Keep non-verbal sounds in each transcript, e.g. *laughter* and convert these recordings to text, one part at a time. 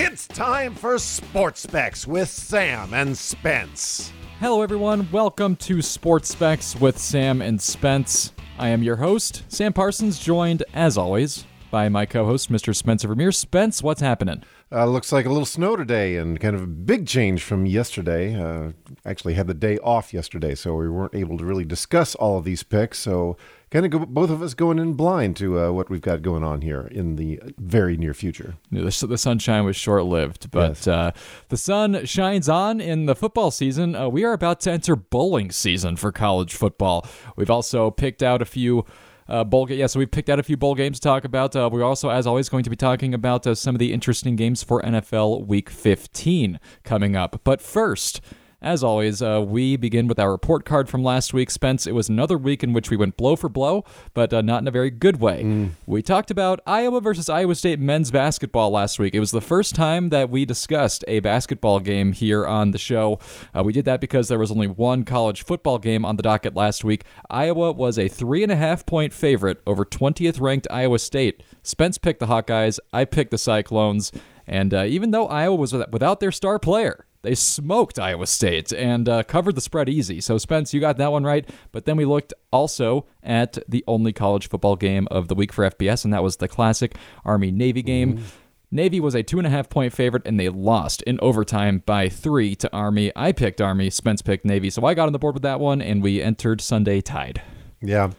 It's time for Sports Specs with Sam and Spence. Hello, everyone. Welcome to Sports Specs with Sam and Spence. I am your host, Sam Parsons, joined, as always, by my co host, Mr. Spencer Vermeer. Spence, what's happening? Uh, looks like a little snow today and kind of a big change from yesterday. Uh, actually, had the day off yesterday, so we weren't able to really discuss all of these picks. So, kind of go, both of us going in blind to uh, what we've got going on here in the very near future. The, the sunshine was short lived, but Yes. uh, the sun shines on in the football season. Uh, we are about to enter bowling season for college football. We've also picked out a few. Uh, bowl ga- yeah, so we've picked out a few bowl games to talk about. Uh, we're also, as always, going to be talking about uh, some of the interesting games for NFL Week 15 coming up. But first, as always, uh, we begin with our report card from last week. Spence, it was another week in which we went blow for blow, but uh, not in a very good way. We talked about Iowa versus Iowa State men's basketball last week. It was the first time that we discussed a basketball game here on the show. Uh, we did that because there was only one college football game on the docket last week. Iowa was a three and a half point favorite over 20th ranked Iowa State. Spence picked the Hawkeyes, I picked the Cyclones, and uh, even though Iowa was without their star player, they smoked Iowa State and uh, covered the spread easy. So, Spence, you got that one right. But then we looked also at the only college football game of the week for FBS, and that was the classic Army Navy game. Navy was a two and a half point favorite, and they lost in overtime by three to Army. I picked Army, Spence picked Navy. So I got on the board with that one, and we entered Sunday tied. Yeah.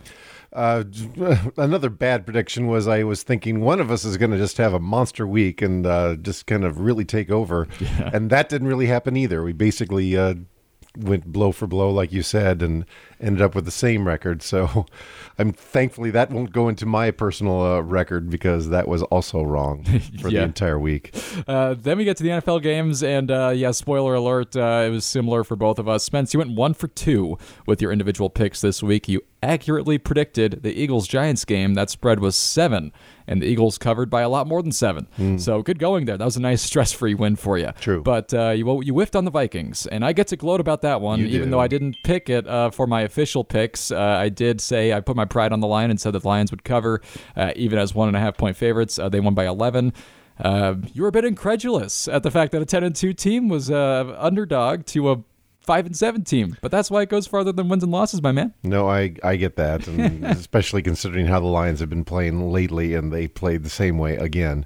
Uh, *laughs* another bad prediction was I was thinking one of us is going to just have a monster week and uh, just kind of really take over. And that didn't really happen either. We basically uh, went blow for blow, like you said, and ended up with the same record. So *laughs* I'm thankfully that won't go into my personal uh, record because that was also wrong *laughs* for Yeah. the entire week. Uh, then we get to the NFL games, and uh, yeah, spoiler alert, uh, it was similar for both of us. Spence, you went one for two with your individual picks this week. You accurately predicted the Eagles Giants game. That spread was seven, and the Eagles covered by a lot more than seven. So good going there. That was a nice *laughs* stress free win for you. True. But uh, you, you whiffed on the Vikings, and I get to gloat about that one, even though I didn't pick it uh, for my official picks. Uh, I did say I put my pride on the line and said that the Lions would cover, uh, even as one and a half point favorites. Uh, they won by 11. Uh, you were a bit incredulous at the fact that a 10 and 2 team was uh, underdog to a 5 and 7 team, but that's why it goes farther than wins and losses, my man. No, I I get that, and *laughs* especially considering how the Lions have been playing lately, and they played the same way again.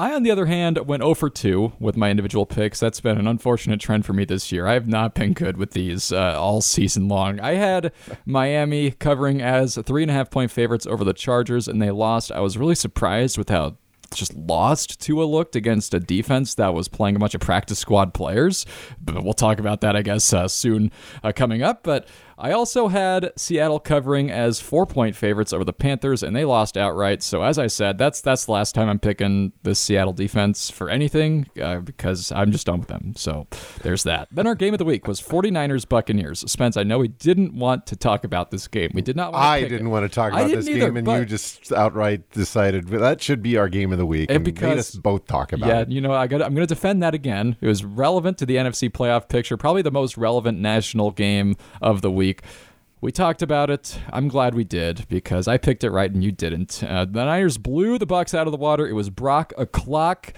I, on the other hand, went 0 for 2 with my individual picks. That's been an unfortunate trend for me this year. I have not been good with these uh, all season long. I had Miami covering as three and a half point favorites over the Chargers, and they lost. I was really surprised with how just lost Tua looked against a defense that was playing a bunch of practice squad players. But we'll talk about that, I guess, uh, soon uh, coming up. But I also had Seattle covering as four point favorites over the Panthers, and they lost outright. So as I said, that's that's the last time I'm picking the Seattle defense for anything uh, because I'm just done with them. So there's that. Then our game of the week was 49ers Buccaneers. Spence, I know we didn't want to talk about this game. We did not. Want I didn't it. want to talk about this either, game, and you just outright decided well, that should be our game of the week, And and, made us both talk about Yeah, it. you know, I got. I'm going to defend that again. It was relevant to the NFC playoff picture, probably the most relevant national game of the week. We talked about it. I'm glad we did because I picked it right and you didn't. Uh, the Niners blew the Bucs out of the water. It was Brock o'clock,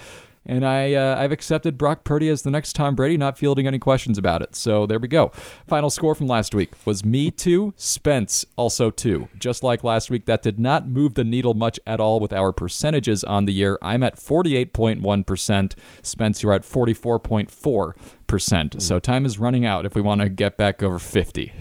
and I uh, I've accepted Brock Purdy as the next Tom Brady, not fielding any questions about it. So there we go. Final score from last week was me two, Spence also two. Just like last week, that did not move the needle much at all with our percentages on the year. I'm at 48.1 percent. Spence, you're at 44.4 percent. So time is running out if we want to get back over 50.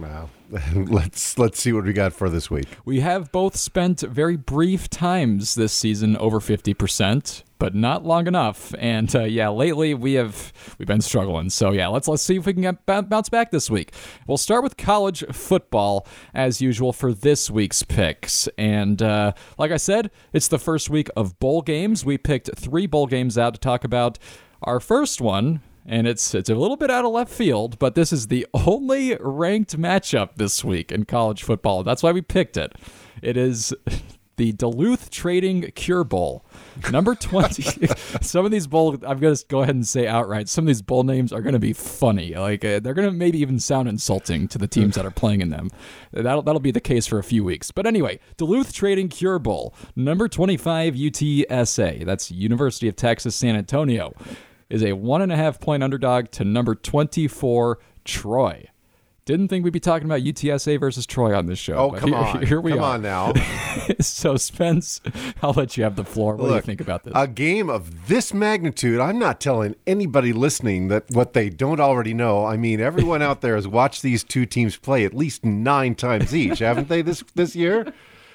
Wow. *laughs* let's let's see what we got for this week. We have both spent very brief times this season over 50%, but not long enough. And uh, yeah, lately we have we've been struggling. So yeah, let's let's see if we can get, bounce back this week. We'll start with college football as usual for this week's picks. And uh, like I said, it's the first week of bowl games. We picked three bowl games out to talk about. Our first one and it's it's a little bit out of left field, but this is the *laughs* only ranked matchup this week in college football. That's why we picked it. It is *laughs* the Duluth Trading Cure Bowl. Number *laughs* 20. some of these bowl, I'm going to go ahead and say outright, some of these bowl names are going to be funny. Like, uh, they're going to maybe even sound insulting to the teams that are playing in them. That'll, that'll be the case for a few weeks. But anyway, Duluth Trading Cure Bowl. Number 25, UTSA. That's University of Texas San Antonio. Is a one and a half point underdog to number 24, Troy. Didn't think we'd be talking about UTSA versus Troy on this show. Oh, come here, on. Here we come are. on now. *laughs* so, Spence, I'll let you have the floor. What do you think about this? A game of this magnitude, I'm not telling anybody listening that what they don't already know. I mean, everyone out there has watched these two teams play at least nine times each, haven't they, this, this year?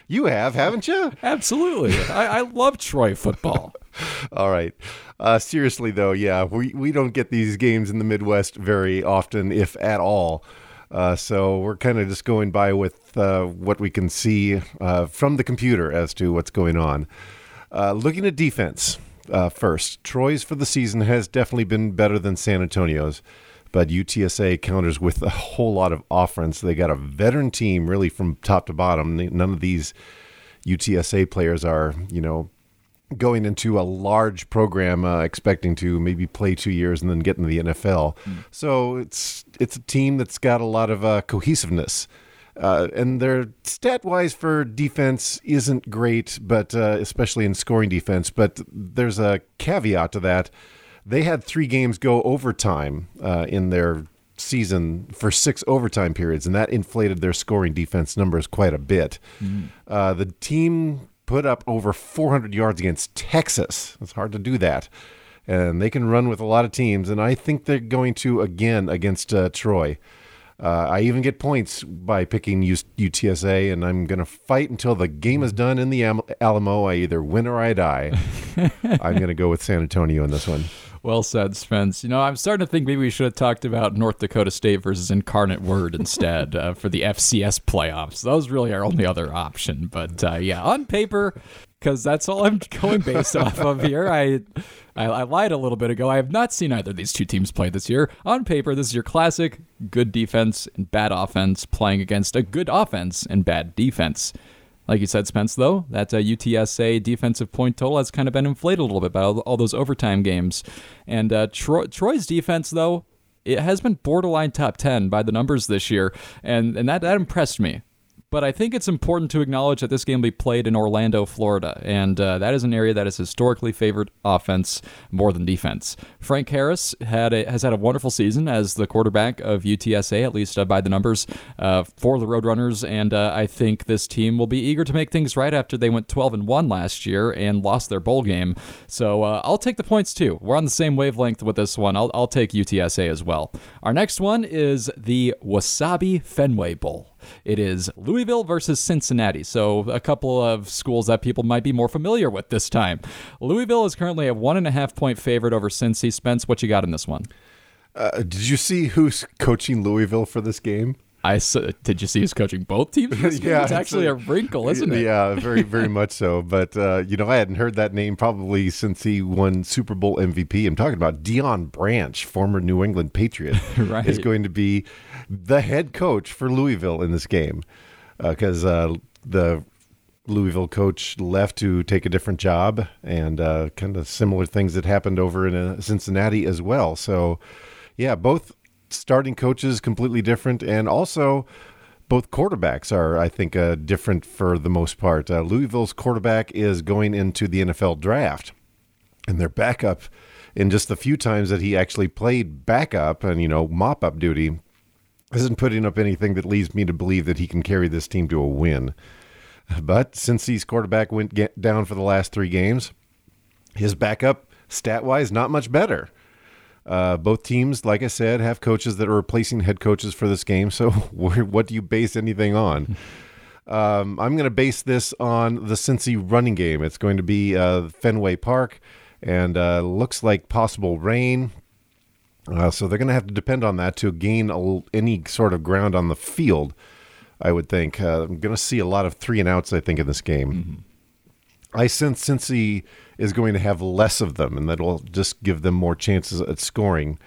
You have, haven't you? Absolutely. I, I love Troy football. *laughs* All right. Uh, seriously, though, yeah, we, we don't get these games in the Midwest very often, if at all. Uh, so we're kind of just going by with uh, what we can see uh, from the computer as to what's going on. Uh, looking at defense uh, first, Troy's for the season has definitely been better than San Antonio's, but UTSA counters with a whole lot of offense. They got a veteran team really from top to bottom. None of these UTSA players are, you know, going into a large program uh, expecting to maybe play two years and then get into the NFL. So it's it's a team that's got a lot of uh, cohesiveness. Uh, and their stat wise for defense isn't great, but uh, especially in scoring defense. But there's a caveat to that. They had three games go overtime uh, in their season for six overtime periods, and that inflated their scoring defense numbers quite a bit. Uh, the team put up over 400 yards against Texas. It's hard to do that. And they can run with a lot of teams, and I think they're going to again against uh, Troy. Uh, I even get points by picking U- UTSA, and I'm going to fight until the game is done in the Am- Alamo. I either win or I die. *laughs* I'm going to go with San Antonio in this one. Well said, Spence. You know, I'm starting to think maybe we should have talked about North Dakota State versus Incarnate Word instead uh, for the FCS playoffs. That was really our only other option. But uh, yeah, on paper, because that's all I'm going based *laughs* off of here. I, I I lied a little bit ago. I have not seen either of these two teams play this year. On paper, this is your classic good defense and bad offense playing against a good offense and bad defense. Like you said, Spence, though, that uh, UTSA defensive point total has kind of been inflated a little bit by all, all those overtime games. And uh, Tro- Troy's defense, though, it has been borderline top 10 by the numbers this year. And, and that, that impressed me. But I think it's important to acknowledge that this game will be played in Orlando, Florida, and uh, that is an area that has historically favored offense more than defense. Frank Harris had a, has had a wonderful season as the quarterback of UTSA, at least uh, by the numbers, uh, for the Roadrunners, and uh, I think this team will be eager to make things right after they went 12 and one last year and lost their bowl game. So uh, I'll take the points too. We're on the same wavelength with this one. I'll, I'll take UTSA as well. Our next one is the Wasabi Fenway Bowl. It is Louisville versus Cincinnati. So, a couple of schools that people might be more familiar with this time. Louisville is currently a one and a half point favorite over Cincy. Spence, what you got in this one? Uh, did you see who's coaching Louisville for this game? I s- did you see who's coaching both teams? *laughs* This game? Yeah, it's actually a, a- wrinkle, isn't it? Yeah, *laughs* very, very much so. But uh, you know, I hadn't heard that name probably since he won Super Bowl MVP. I'm talking about Deion Branch, former New England Patriot, *laughs* Right. is going to be the head coach for Louisville in this game because uh, the Louisville coach left to take a different job, and uh, kind of similar things that happened over in uh, Cincinnati as well. So, yeah, both starting coaches completely different, and also both quarterbacks are, I think, uh, different for the most part. Uh, Louisville's quarterback is going into the NFL draft, and their backup, in just the few times that he actually played backup and you know mop up duty, isn't putting up anything that leads me to believe that he can carry this team to a win. But since he's quarterback went down for the last three games, his backup stat wise not much better. Uh, both teams, like I said, have coaches that are replacing head coaches for this game. So, *laughs* what do you base anything on? Um, I'm going to base this on the Cincy running game. It's going to be uh, Fenway Park, and uh, looks like possible rain. Uh, so they're going to have to depend on that to gain a any sort of ground on the field. I would think. Uh, I'm going to see a lot of three and outs. I think in this game. I sense Cincy is going to have less of them, and that will just give them more chances at scoring.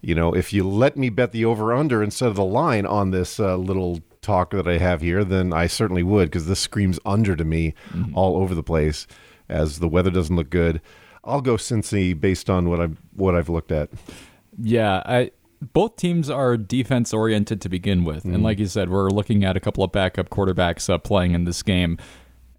You know, if you let me bet the over under instead of the line on this uh, little talk that I have here, then I certainly would because this screams under to me mm-hmm. all over the place as the weather doesn't look good. I'll go Cincy based on what I've what I've looked at. Yeah, I both teams are defense oriented to begin with, mm-hmm. and like you said, we're looking at a couple of backup quarterbacks uh, playing in this game.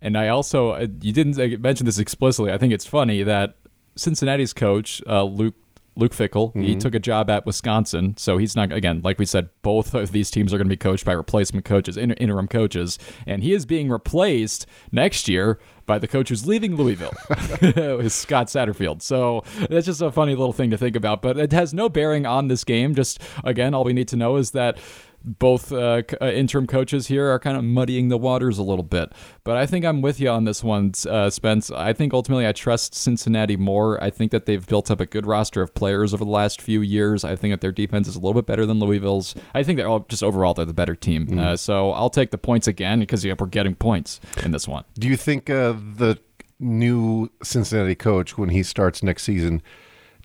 And I also uh, you didn't uh, mention this explicitly. I think it's funny that Cincinnati's coach uh, Luke Luke Fickell. Mm-hmm. He took a job at Wisconsin, so he's not again, like we said, both of these teams are going to be coached by replacement coaches, inter- interim coaches, and he is being replaced next year by the coach who's leaving Louisville, *laughs* *laughs* is Scott Satterfield. So that's just a funny little thing to think about, but it has no bearing on this game. Just again, all we need to know is that both uh, uh, interim coaches here are kind of muddying the waters a little bit. But I think I'm with you on this one, uh, Spence. I think ultimately I trust Cincinnati more. I think that they've built up a good roster of players over the last few years. I think that their defense is a little bit better than Louisville's. I think they're all, just overall they're the better team. Mm. Uh, so I'll take the points again because yeah, we're getting points in this one. Do you think uh, the new Cincinnati coach, when he starts next season,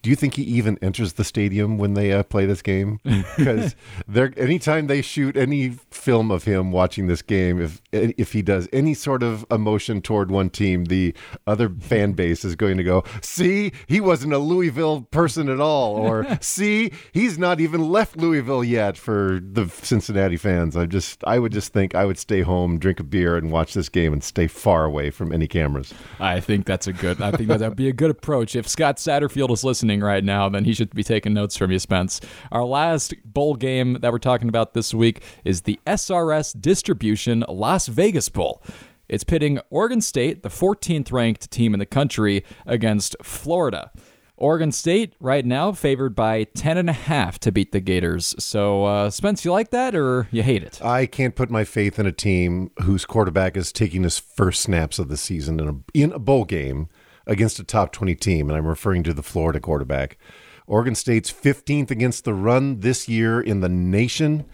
do you think he even enters the stadium when they uh, play this game? Because *laughs* they're anytime they shoot any film of him watching this game, if if he does any sort of emotion toward one team, the other fan base is going to go, "See, he wasn't a Louisville person at all," or *laughs* "See, he's not even left Louisville yet." For the Cincinnati fans, I just I would just think I would stay home, drink a beer, and watch this game and stay far away from any cameras. I think that's a good. I think that would be a good approach. If Scott Satterfield is listening right now, then he should be taking notes from you, Spence. Our last bowl game that we're talking about this week is the SRS Distribution Vegas Bowl. It's pitting Oregon State, the 14th ranked team in the country, against Florida. Oregon State right now favored by 10.5 to beat the Gators. So, uh, Spence, you like that or you hate it? I can't put my faith in a team whose quarterback is taking his first snaps of the season in a, in a bowl game against a top 20 team, and I'm referring to the Florida quarterback. Oregon State's 15th against the run this year in the nation.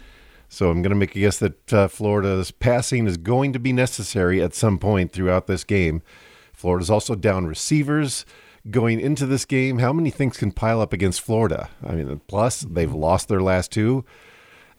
So I'm going to make a guess that uh, Florida's passing is going to be necessary at some point throughout this game. Florida's also down receivers going into this game. How many things can pile up against Florida? I mean, plus they've lost their last two.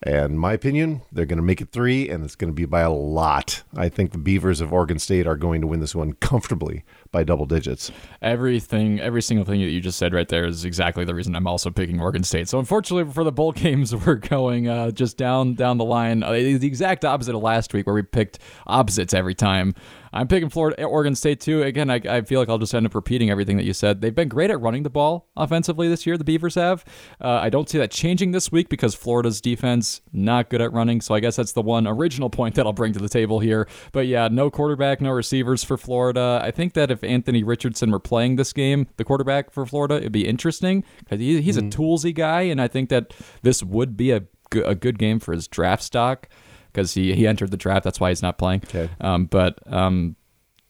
And my opinion, they're going to make it three, and it's going to be by a lot. I think the Beavers of Oregon State are going to win this one comfortably by double digits. Everything, every single thing that you just said right there is exactly the reason I'm also picking Oregon State. So unfortunately for the bowl *laughs* games, we're going uh, just down down the line, uh, the exact opposite of last week where we picked opposites every time. I'm picking Florida, Oregon State too. Again, I, I feel like I'll just end up repeating everything that you said. They've been great at running the ball offensively this year. The Beavers have. Uh, I don't see that changing this week because Florida's defense not good at running. So I guess that's the one original point that I'll bring to the table here. But yeah, no quarterback, no receivers for Florida. I think that if Anthony Richardson were playing this game, the quarterback for Florida, it'd be interesting because he, he's mm. a toolsy guy, and I think that this would be a a good game for his draft stock because he, he entered the draft. That's why he's not playing. Okay. Um, but um,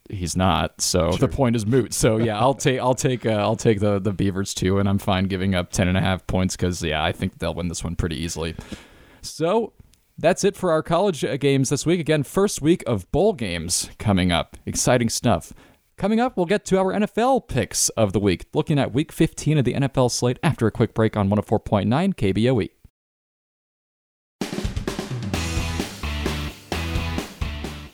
he's not. So sure. the point is moot. So yeah, I'll take I'll take uh, I'll take the the Beavers too, and I'm fine giving up ten and a half points because yeah, I think they'll win this one pretty easily. So. That's it for our college uh, games this week. Again, first week of bowl games coming up. Exciting stuff. Coming up, we'll get to our NFL picks of the week, looking at week 15 of the NFL slate after a quick break on 104.9 KBOE.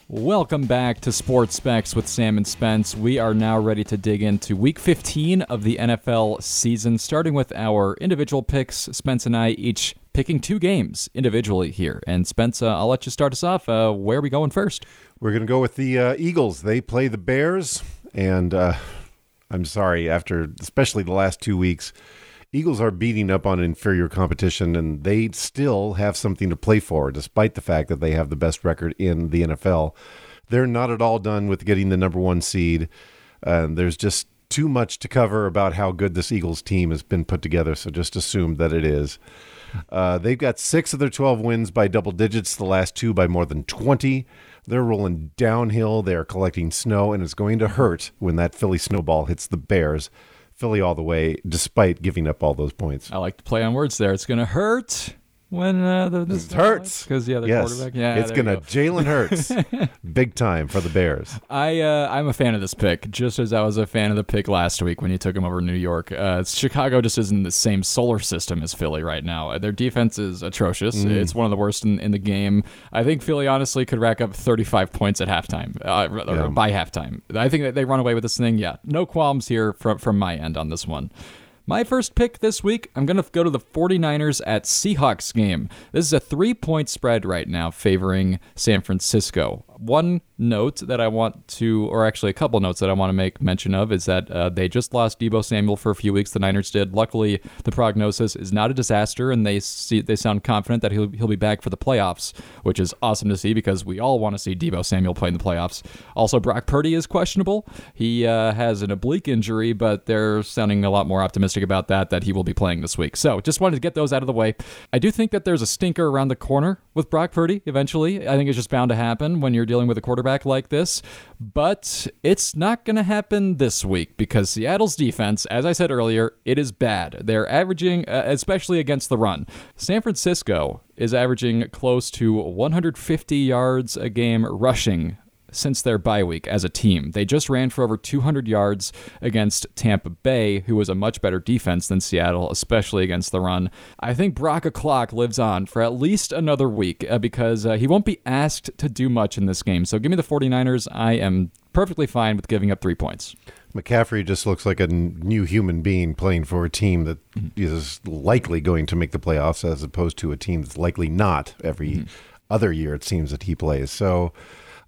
Welcome back to Sports Specs with Sam and Spence. We are now ready to dig into week 15 of the NFL season, starting with our individual picks. Spence and I each picking two games individually here. And Spence, uh, I'll let you start us off. Uh, where are we going first? We're going to go with the uh, Eagles. They play the Bears. And uh, I'm sorry, after especially the last two weeks, Eagles are beating up on inferior competition, and they still have something to play for, despite the fact that they have the best record in the NFL. They're not at all done with getting the number one seed. And there's just too much to cover about how good this Eagles team has been put together, so just assume that it is. Uh, they've got six of their 12 wins by double digits, the last two by more than 20. They're rolling downhill. They're collecting snow, and it's going to hurt when that Philly snowball hits the Bears. Philly all the way, despite giving up all those points. I like to play on words there. It's going to hurt when uh, the this It hurts because yeah, the yes, quarterback. Yeah, it's gonna go. Jalen Hurts, *laughs* big time for the Bears. I uh, I'm a fan of this pick, just as I was a fan of the pick last week when you took him over New York. Uh, Chicago just isn't the same solar system as Philly right now. Their defense is atrocious. It's one of the worst in, in the game. I think Philly honestly could rack up 35 points at halftime, uh, Yeah. by halftime. I think that they run away with this thing. Yeah, no qualms here from from my end on this one. My first pick this week, I'm going to go to the 49ers at Seahawks game. This is a three point spread right now favoring San Francisco. One note that I want to, or actually a couple notes that I want to make mention of, is that uh, they just lost Deebo Samuel for a few weeks. The Niners did. Luckily, the prognosis is not a disaster, and they see they sound confident that he'll he'll be back for the playoffs, which is awesome to see because we all want to see Deebo Samuel play in the playoffs. Also, Brock Purdy is questionable. He uh, has an oblique injury, but they're sounding a lot more optimistic about that that he will be playing this week. So, just wanted to get those out of the way. I do think that there's a stinker around the corner with Brock Purdy eventually. I think it's just bound to happen when you're dealing with a quarterback like this, but it's not going to happen this week because Seattle's defense, as I said earlier, it is bad. They're averaging, uh, especially against the run. San Francisco is averaging close to 150 yards a game rushing since their bye week as a team. They just ran for over 200 yards against Tampa Bay, who was a much better defense than Seattle, especially against the run. I think Brock O'Clock lives on for at least another week uh, because uh, he won't be asked to do much in this game. So give me the 49ers. I am perfectly fine with giving up three points. McCaffrey just looks like a new human being playing for a team that is likely going to make the playoffs, as opposed to a team that's likely not every other year. It seems that he plays. So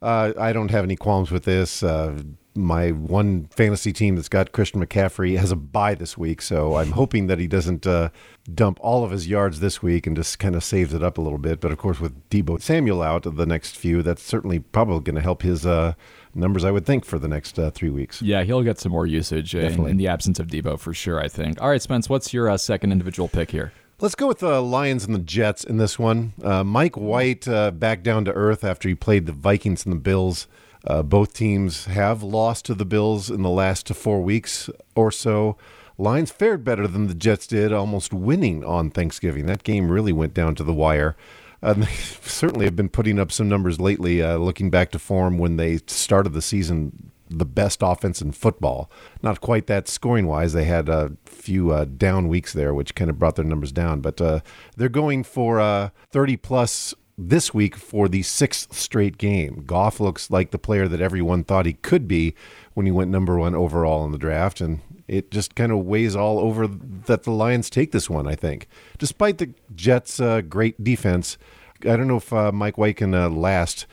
uh, I don't have any qualms with this. Uh, my one fantasy team that's got Christian McCaffrey has a bye this week, so I'm *laughs* hoping that he doesn't uh, dump all of his yards this week and just kind of saves it up a little bit. But of course, with Deebo Samuel out of the next few, that's certainly probably going to help his uh, numbers, I would think, for the next uh, three weeks. Yeah, he'll get some more usage in, in the absence of Deebo for sure, I think. All right, Spence, what's your uh, second individual pick here? Let's go with the Lions and the Jets in this one. Uh, Mike White uh, back down to earth after he played the Vikings and the Bills. Uh, both teams have lost to the Bills in the last four weeks or so. Lions fared better than the Jets did, almost winning on Thanksgiving. That game really went down to the wire. Uh, *laughs* they certainly have been putting up some numbers lately, uh, looking back to form when they started the season the best offense in football. Not quite that scoring wise. They had a few uh, down weeks there, which kind of brought their numbers down. But uh, they're going for uh, 30 plus this week for the sixth straight game. Goff looks like the player that everyone thought he could be when he went number one overall in the draft. And it just kind of weighs all over that the Lions take this one, I think. Despite the Jets' uh, great defense, I don't know if uh, Mike White can last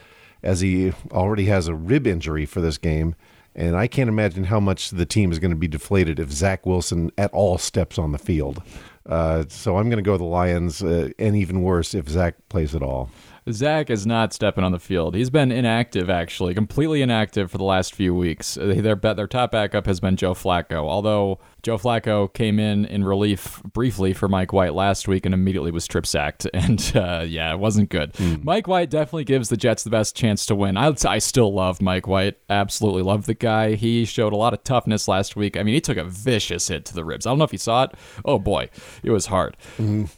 as he already has a rib injury for this game. And I can't imagine how much the team is going to be deflated if Zach Wilson at all steps on the field. Uh, so I'm going to go the Lions, uh, and even worse if Zach plays at all. Zach is not stepping on the field. He's been inactive, actually, completely inactive for the last few weeks. Their their top backup has been Joe Flacco. Although Joe Flacco came in in relief briefly for Mike White last week and immediately was strip sacked, *laughs* and uh, yeah, it wasn't good. Mike White definitely gives the Jets the best chance to win. I I still love Mike White. Absolutely love the guy. He showed a lot of toughness last week. I mean, he took a vicious hit to the ribs. I don't know if you saw it. Oh boy, it was hard.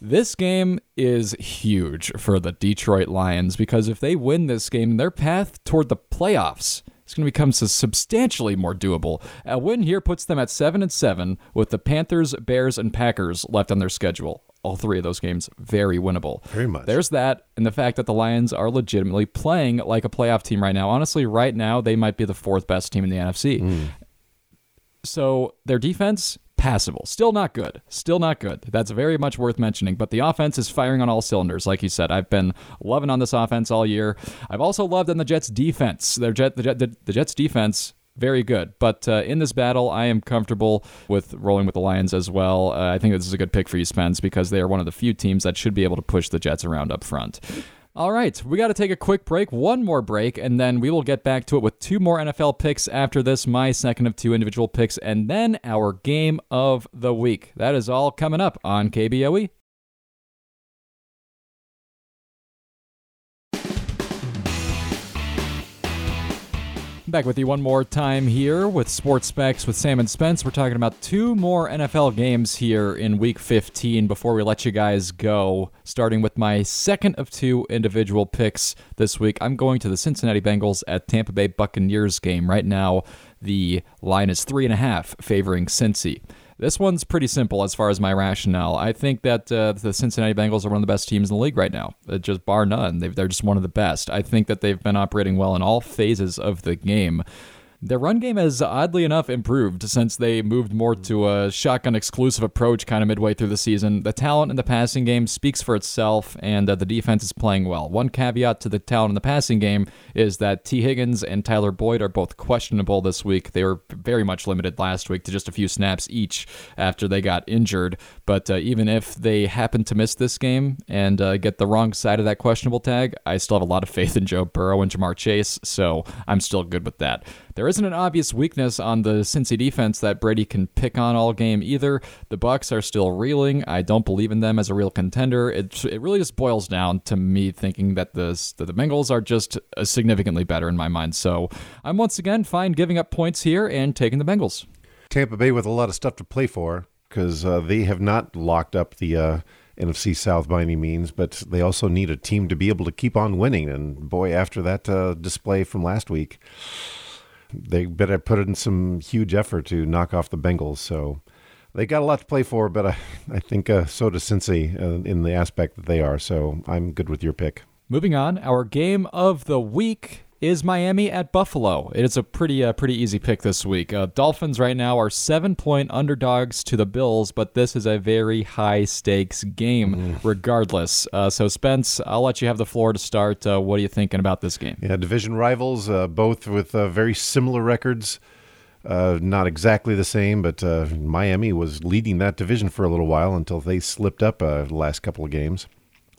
This game is huge for the Detroit Lions because if they win this game, their path toward the playoffs is going to become substantially more doable. A win here puts them at 7 and 7 with the Panthers, Bears and Packers left on their schedule. All three of those games very winnable. Very much. There's that and the fact that the Lions are legitimately playing like a playoff team right now. Honestly, right now they might be the fourth best team in the NFC. Mm. So their defense, passable. Still not good. Still not good. That's very much worth mentioning. But the offense is firing on all cylinders. Like you said, I've been loving on this offense all year. I've also loved on the Jets' defense. Their Jet, the, Jet, the, the Jets' defense. Very good, but uh, in this battle, I am comfortable with rolling with the Lions as well. Uh, I think this is a good pick for you, Spence, because they are one of the few teams that should be able to push the Jets around up front. All right, we got to take a quick break, one more break, and then we will get back to it with two more NFL picks after this, my second of two individual picks, and then our game of the week. That is all coming up on KBOE. Back with you one more time here with Sports Specs with Sam and Spence. We're talking about two more NFL games here in week 15 before we let you guys go. Starting with my second of two individual picks this week. I'm going to the Cincinnati Bengals at Tampa Bay Buccaneers game. Right now, the line is three and a half favoring Cincy. This one's pretty simple as far as my rationale. I think that uh, the Cincinnati Bengals are one of the best teams in the league right now, uh, just bar none. they they're just one of the best. I think that they've been operating well in all phases of the game. Their run game has oddly enough improved since they moved more to a shotgun exclusive approach kind of midway through the season. The talent in the passing game speaks for itself, and uh, the defense is playing well. One caveat to the talent in the passing game is that Tee Higgins and Tyler Boyd are both questionable this week. They were very much limited last week to just a few snaps each after they got injured. But uh, even if they happen to miss this game and uh, get the wrong side of that questionable tag, I still have a lot of faith in Joe Burrow and Ja'Marr Chase, so I'm still good with that. There isn't an obvious weakness on the Cincy defense that Brady can pick on all game either. The Bucs are still reeling. I don't believe in them as a real contender. It, it really just boils down to me thinking that the that the Bengals are just uh, significantly better in my mind. So I'm once again fine giving up points here and taking the Bengals. Tampa Bay with a lot of stuff to play for because uh, they have not locked up the. Uh, NFC South by any means, but they also need a team to be able to keep on winning. And boy, after that uh, display from last week, they better put in some huge effort to knock off the Bengals. So they got a lot to play for, but I, I think uh, so does Cincy uh, in the aspect that they are. So I'm good with your pick. Moving on, our game of the week is Miami at Buffalo. It's a pretty uh, pretty easy pick this week. Uh, Dolphins right now are seven point underdogs to the Bills, but this is a very high stakes game mm. regardless. Uh, so Spence, I'll let you have the floor to start. Uh, what are you thinking about this game? Yeah, division rivals, uh, both with uh, very similar records. not exactly the same, but Miami was leading that division for a little while until they slipped up the last couple of games.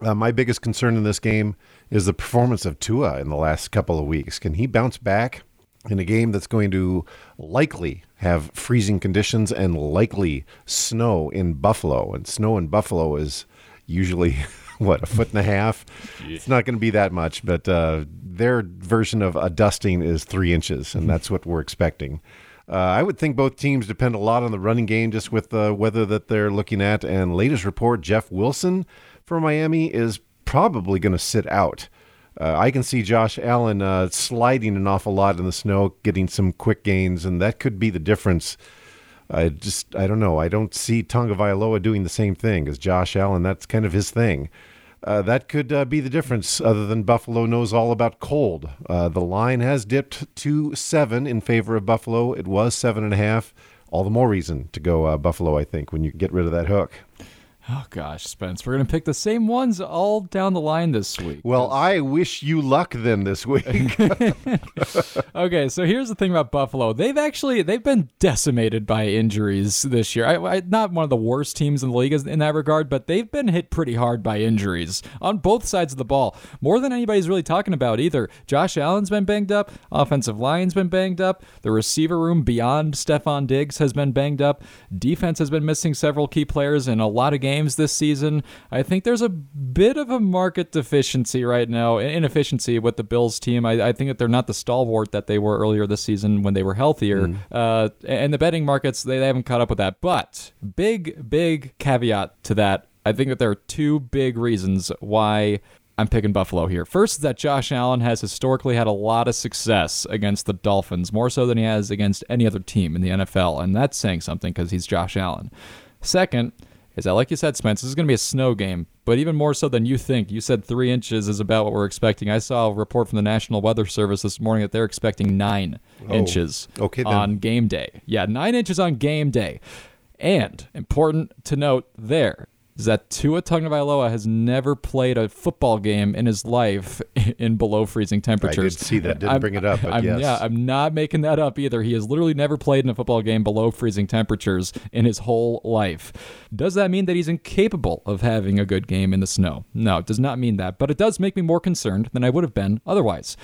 My biggest concern in this game is the performance of Tua in the last couple of weeks. Can he bounce back in a game that's going to likely have freezing conditions and likely snow in Buffalo? And snow in Buffalo is usually *laughs* what a foot and a half. It's not going to be that much, but uh, their version of a dusting is three inches, and that's what we're expecting. Uh, I would think both teams depend a lot on the running game, just with the weather that they're looking at. And latest report, Jeff Wilson for Miami is probably going to sit out. Uh, I can see Josh Allen uh, sliding an awful lot in the snow, getting some quick gains, and that could be the difference. I just, I don't know. I don't see Tagovailoa doing the same thing as Josh Allen. That's kind of his thing. Uh, that could uh, be the difference, other than Buffalo knows all about cold. Uh, the line has dipped to seven in favor of Buffalo. It was seven and a half. All the more reason to go uh, Buffalo, I think, when you get rid of that hook. Oh gosh, Spence, we're gonna pick the same ones all down the line this week. Well, I wish you luck then this week. *laughs* *laughs* okay, so here's the thing about Buffalo. They've actually they've been decimated by injuries this year. I, I, not one of the worst teams in the league in that regard, but they've been hit pretty hard by injuries on both sides of the ball. More than anybody's really talking about either. Josh Allen's been banged up, offensive line's been banged up, the receiver room beyond Stefon Diggs has been banged up, defense has been missing several key players in a lot of games games this season. I think there's a bit of a market deficiency right now, inefficiency with the Bills team. I, I think that they're not the stalwart that they were earlier this season when they were healthier. Mm. Uh, and the betting markets, they, they haven't caught up with that. But big, big caveat to that. I think that there are two big reasons why I'm picking Buffalo here. First is that Josh Allen has historically had a lot of success against the Dolphins, more so than he has against any other team in the NFL, and that's saying something because he's Josh Allen. Second is that, like you said, Spence, this is going to be a snow game, but even more so than you think. You said three inches is about what we're expecting. I saw a report from the National Weather Service this morning that they're expecting nine oh, inches okay, on game day. Yeah, nine inches on game day. And important to note there is that Tua Tagovailoa has never played a football game in his life *laughs* in below freezing temperatures. I did see that. Didn't I'm, bring it up, I'm, yes. Yeah, I'm not making that up either. He has literally never played in a football game below freezing temperatures in his whole life. Does that mean that he's incapable of having a good game in the snow? No, it does not mean that. But it does make me more concerned than I would have been otherwise.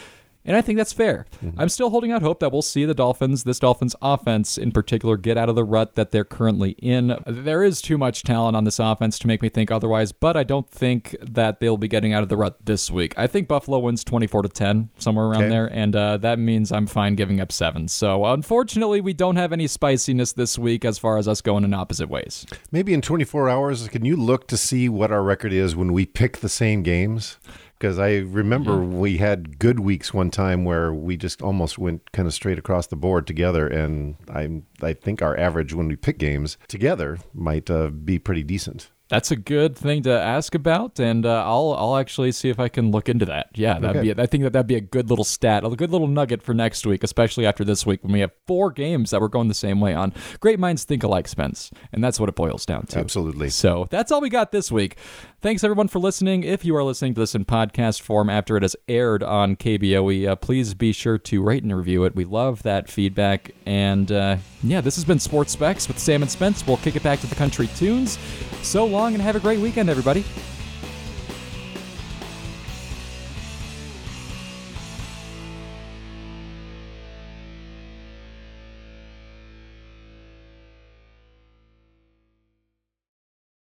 And I think that's fair. Mm-hmm. I'm still holding out hope that we'll see the Dolphins, this Dolphins offense in particular, get out of the rut that they're currently in. There is too much talent on this offense to make me think otherwise, but I don't think that they'll be getting out of the rut this week. I think Buffalo wins 24 to 10, somewhere around Okay. there, and uh, that means I'm fine giving up seven. So unfortunately, we don't have any spiciness this week as far as us going in opposite ways. Maybe in 24 hours, can you look to see what our record is when we pick the same games? Because I remember we had good weeks one time where we just almost went kind of straight across the board together, and I I think our average when we pick games together might uh, be pretty decent. That's a good thing to ask about, and uh, I'll I'll actually see if I can look into that. Yeah, that'd Okay. be. I think that that'd be a good little stat, a good little nugget for next week, especially after this week when we have four games that we're going the same way on. Great minds think alike, Spence, and that's what it boils down to. Absolutely. So that's all we got this week. Thanks everyone for listening. If you are listening to this in podcast form after it has aired on KBOE, uh, please be sure to rate and review it. We love that feedback. And uh, yeah, this has been Sports Specs with Sam and Spence. We'll kick it back to the country tunes. So long and have a great weekend, everybody.